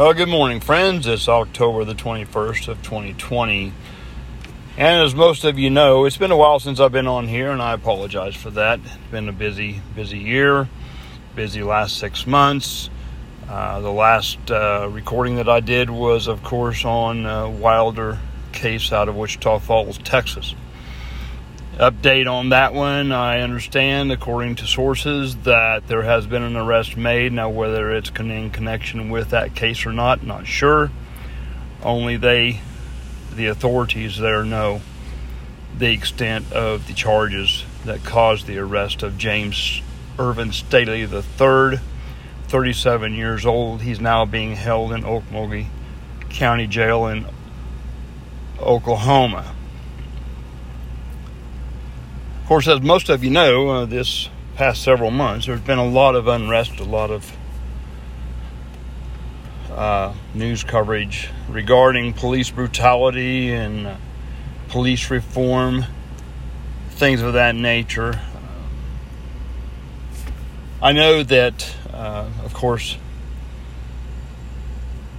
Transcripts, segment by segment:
Well, good morning, friends. It's October the 21st of 2020. And as most of you know, it's been a while since I've been on here, and I apologize for that. It's been a busy, busy year, busy last six months. Uh, the last uh, recording that I did was, of course, on uh, Wilder case out of Wichita Falls, Texas update on that one. I understand, according to sources, that there has been an arrest made. Now, whether it's in connection with that case or not, not sure. Only they, the authorities there, know the extent of the charges that caused the arrest of James Irvin Staley III, 37 years old. He's now being held in Okmulgee County Jail in Oklahoma course, as most of you know, uh, this past several months, there's been a lot of unrest, a lot of uh, news coverage regarding police brutality and uh, police reform, things of that nature. I know that, uh, of course,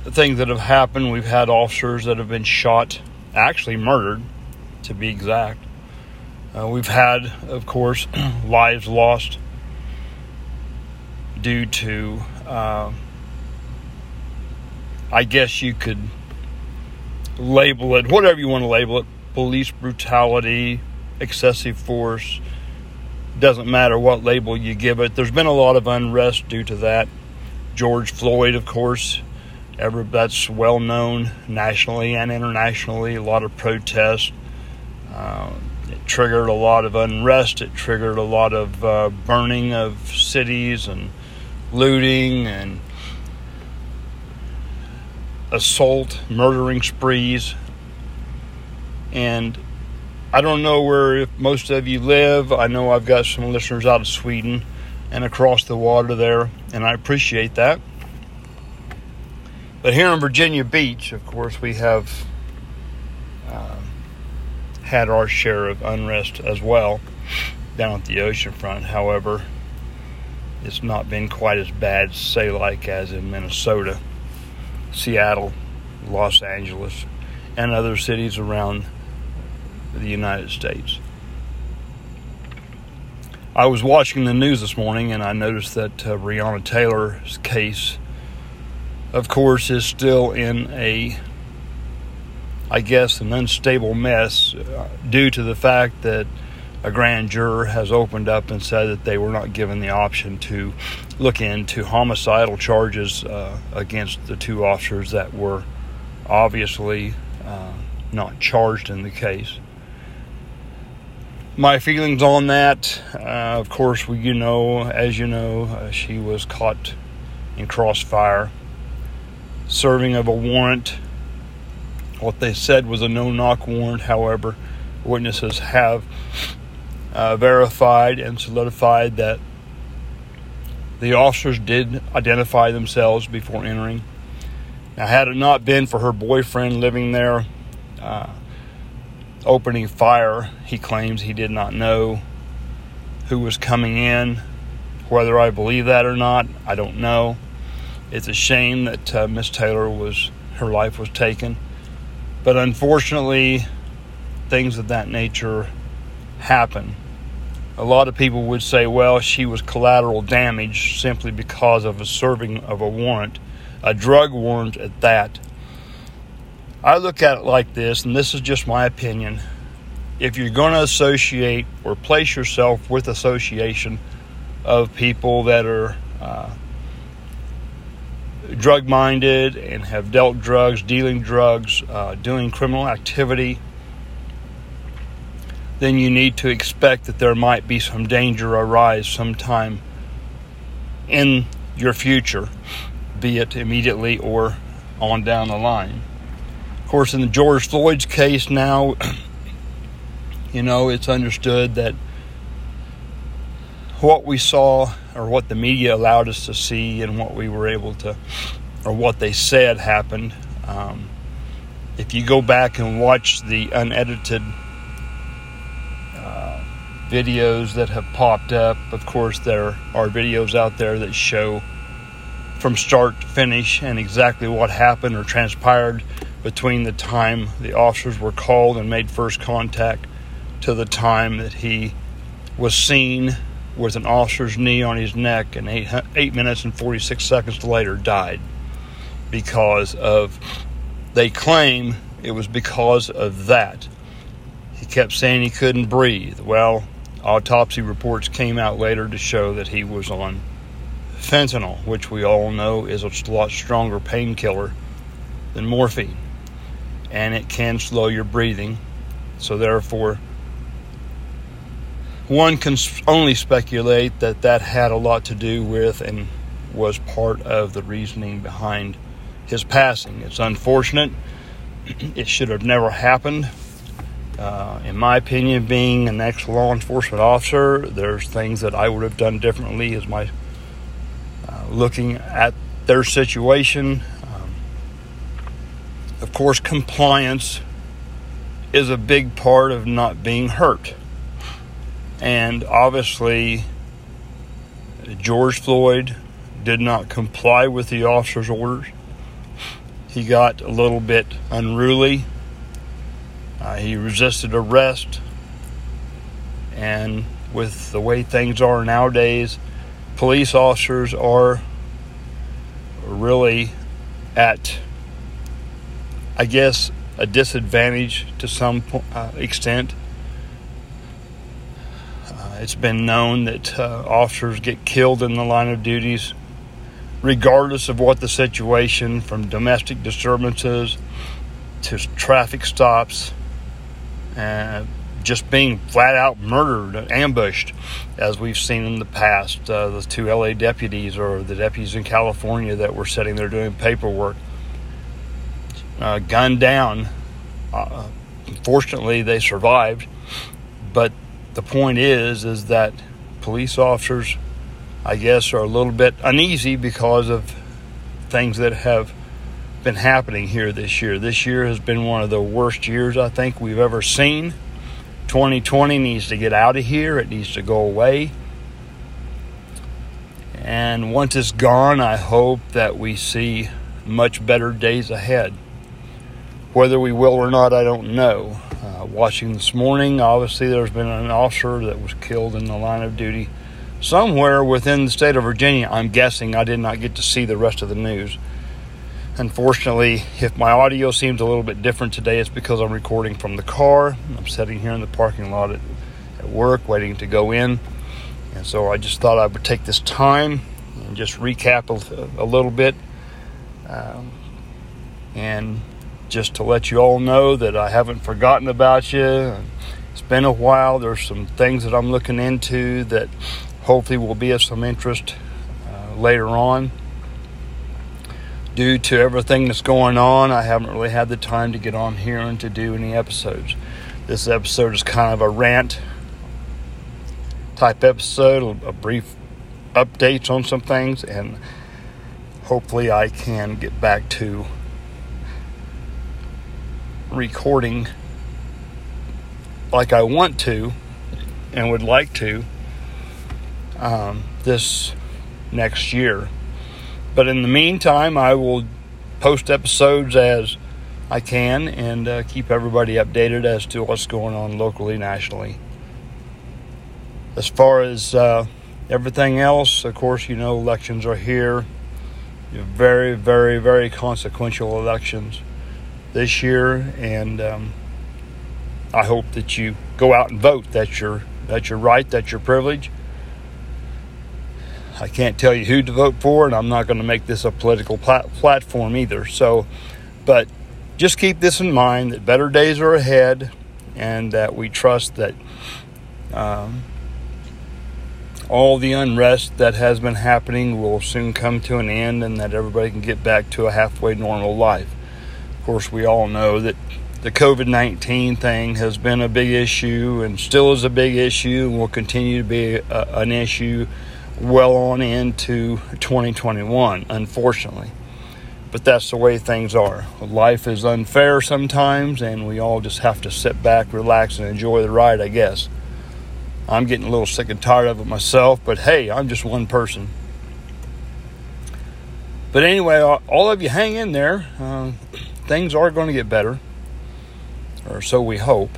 the things that have happened, we've had officers that have been shot, actually murdered, to be exact. Uh, we've had, of course, lives lost due to, uh, I guess you could label it, whatever you want to label it, police brutality, excessive force. Doesn't matter what label you give it. There's been a lot of unrest due to that. George Floyd, of course, ever that's well known nationally and internationally. A lot of protests. Uh, it triggered a lot of unrest. It triggered a lot of uh, burning of cities and looting and assault, murdering sprees. And I don't know where most of you live. I know I've got some listeners out of Sweden and across the water there, and I appreciate that. But here in Virginia Beach, of course, we have had our share of unrest as well down at the ocean front. However, it's not been quite as bad, say, like as in Minnesota, Seattle, Los Angeles, and other cities around the United States. I was watching the news this morning and I noticed that uh, Breonna Taylor's case, of course, is still in a I guess, an unstable mess uh, due to the fact that a grand juror has opened up and said that they were not given the option to look into homicidal charges uh, against the two officers that were obviously uh, not charged in the case. My feelings on that, uh, of course, we, you know, as you know, uh, she was caught in crossfire, serving of a warrant what they said was a no knock warrant, however, witnesses have uh, verified and solidified that the officers did identify themselves before entering. Now, had it not been for her boyfriend living there, uh, opening fire, he claims he did not know who was coming in. Whether I believe that or not, I don't know. It's a shame that uh, Miss Taylor was her life was taken. But unfortunately, things of that nature happen. A lot of people would say, well, she was collateral damage simply because of a serving of a warrant, a drug warrant at that. I look at it like this, and this is just my opinion. If you're going to associate or place yourself with association of people that are uh, drug minded and have dealt drugs, dealing drugs, uh, doing criminal activity, then you need to expect that there might be some danger arise sometime in your future, be it immediately or on down the line. Of course, in the George Floyd's case now, you know, it's understood that what we saw or what the media allowed us to see and what we were able to, or what they said happened. Um, if you go back and watch the unedited uh, videos that have popped up, of course, there are videos out there that show from start to finish and exactly what happened or transpired between the time the officers were called and made first contact to the time that he was seen with an officer's knee on his neck and eight, eight minutes and 46 seconds later died because of they claim it was because of that. He kept saying he couldn't breathe. Well autopsy reports came out later to show that he was on fentanyl which we all know is a lot stronger painkiller than morphine. And it can slow your breathing. So therefore one can only speculate that that had a lot to do with and was part of the reasoning behind his passing. It's unfortunate. It should have never happened. Uh, in my opinion, being an ex law enforcement officer, there's things that I would have done differently as my uh, looking at their situation. Um, of course, compliance is a big part of not being hurt. And obviously, George Floyd did not comply with the officer's orders. He got a little bit unruly. Uh, he resisted arrest. And with the way things are nowadays, police officers are really at, I guess, a disadvantage to some uh, extent it's been known that uh, officers get killed in the line of duties, regardless of what the situation, from domestic disturbances to traffic stops, and just being flat out murdered, ambushed, as we've seen in the past. Uh, the two LA deputies or the deputies in California that were sitting there doing paperwork, uh, gunned down. Uh, fortunately, they survived, but the point is is that police officers I guess are a little bit uneasy because of things that have been happening here this year. This year has been one of the worst years I think we've ever seen. 2020 needs to get out of here. It needs to go away. And once it's gone, I hope that we see much better days ahead. Whether we will or not, I don't know. Uh, watching this morning, obviously, there's been an officer that was killed in the line of duty somewhere within the state of Virginia. I'm guessing I did not get to see the rest of the news. Unfortunately, if my audio seems a little bit different today, it's because I'm recording from the car. I'm sitting here in the parking lot at, at work waiting to go in. And so I just thought I would take this time and just recap a, a little bit. Um, and just to let you all know that I haven't forgotten about you. It's been a while. There's some things that I'm looking into that hopefully will be of some interest uh, later on. Due to everything that's going on, I haven't really had the time to get on here and to do any episodes. This episode is kind of a rant type episode, a brief updates on some things, and hopefully I can get back to recording like I want to and would like to um, this next year. But in the meantime, I will post episodes as I can and uh, keep everybody updated as to what's going on locally, nationally. As far as uh, everything else, of course, you know, elections are here. Very, very, very consequential elections this year, and um, I hope that you go out and vote. That's your that's your right. That's your privilege. I can't tell you who to vote for, and I'm not going to make this a political plat- platform either. So, but just keep this in mind that better days are ahead, and that we trust that um, all the unrest that has been happening will soon come to an end, and that everybody can get back to a halfway normal life. Of course, we all know that the COVID 19 thing has been a big issue and still is a big issue and will continue to be a, an issue well on into 2021, unfortunately. But that's the way things are. Life is unfair sometimes, and we all just have to sit back, relax, and enjoy the ride, I guess. I'm getting a little sick and tired of it myself, but hey, I'm just one person. But anyway, all of you hang in there. Uh, things are going to get better, or so we hope.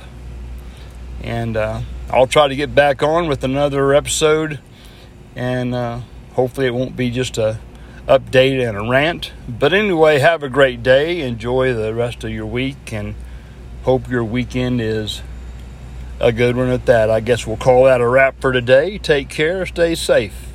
And uh, I'll try to get back on with another episode, and uh, hopefully it won't be just a update and a rant. But anyway, have a great day. Enjoy the rest of your week, and hope your weekend is a good one at that. I guess we'll call that a wrap for today. Take care. Stay safe.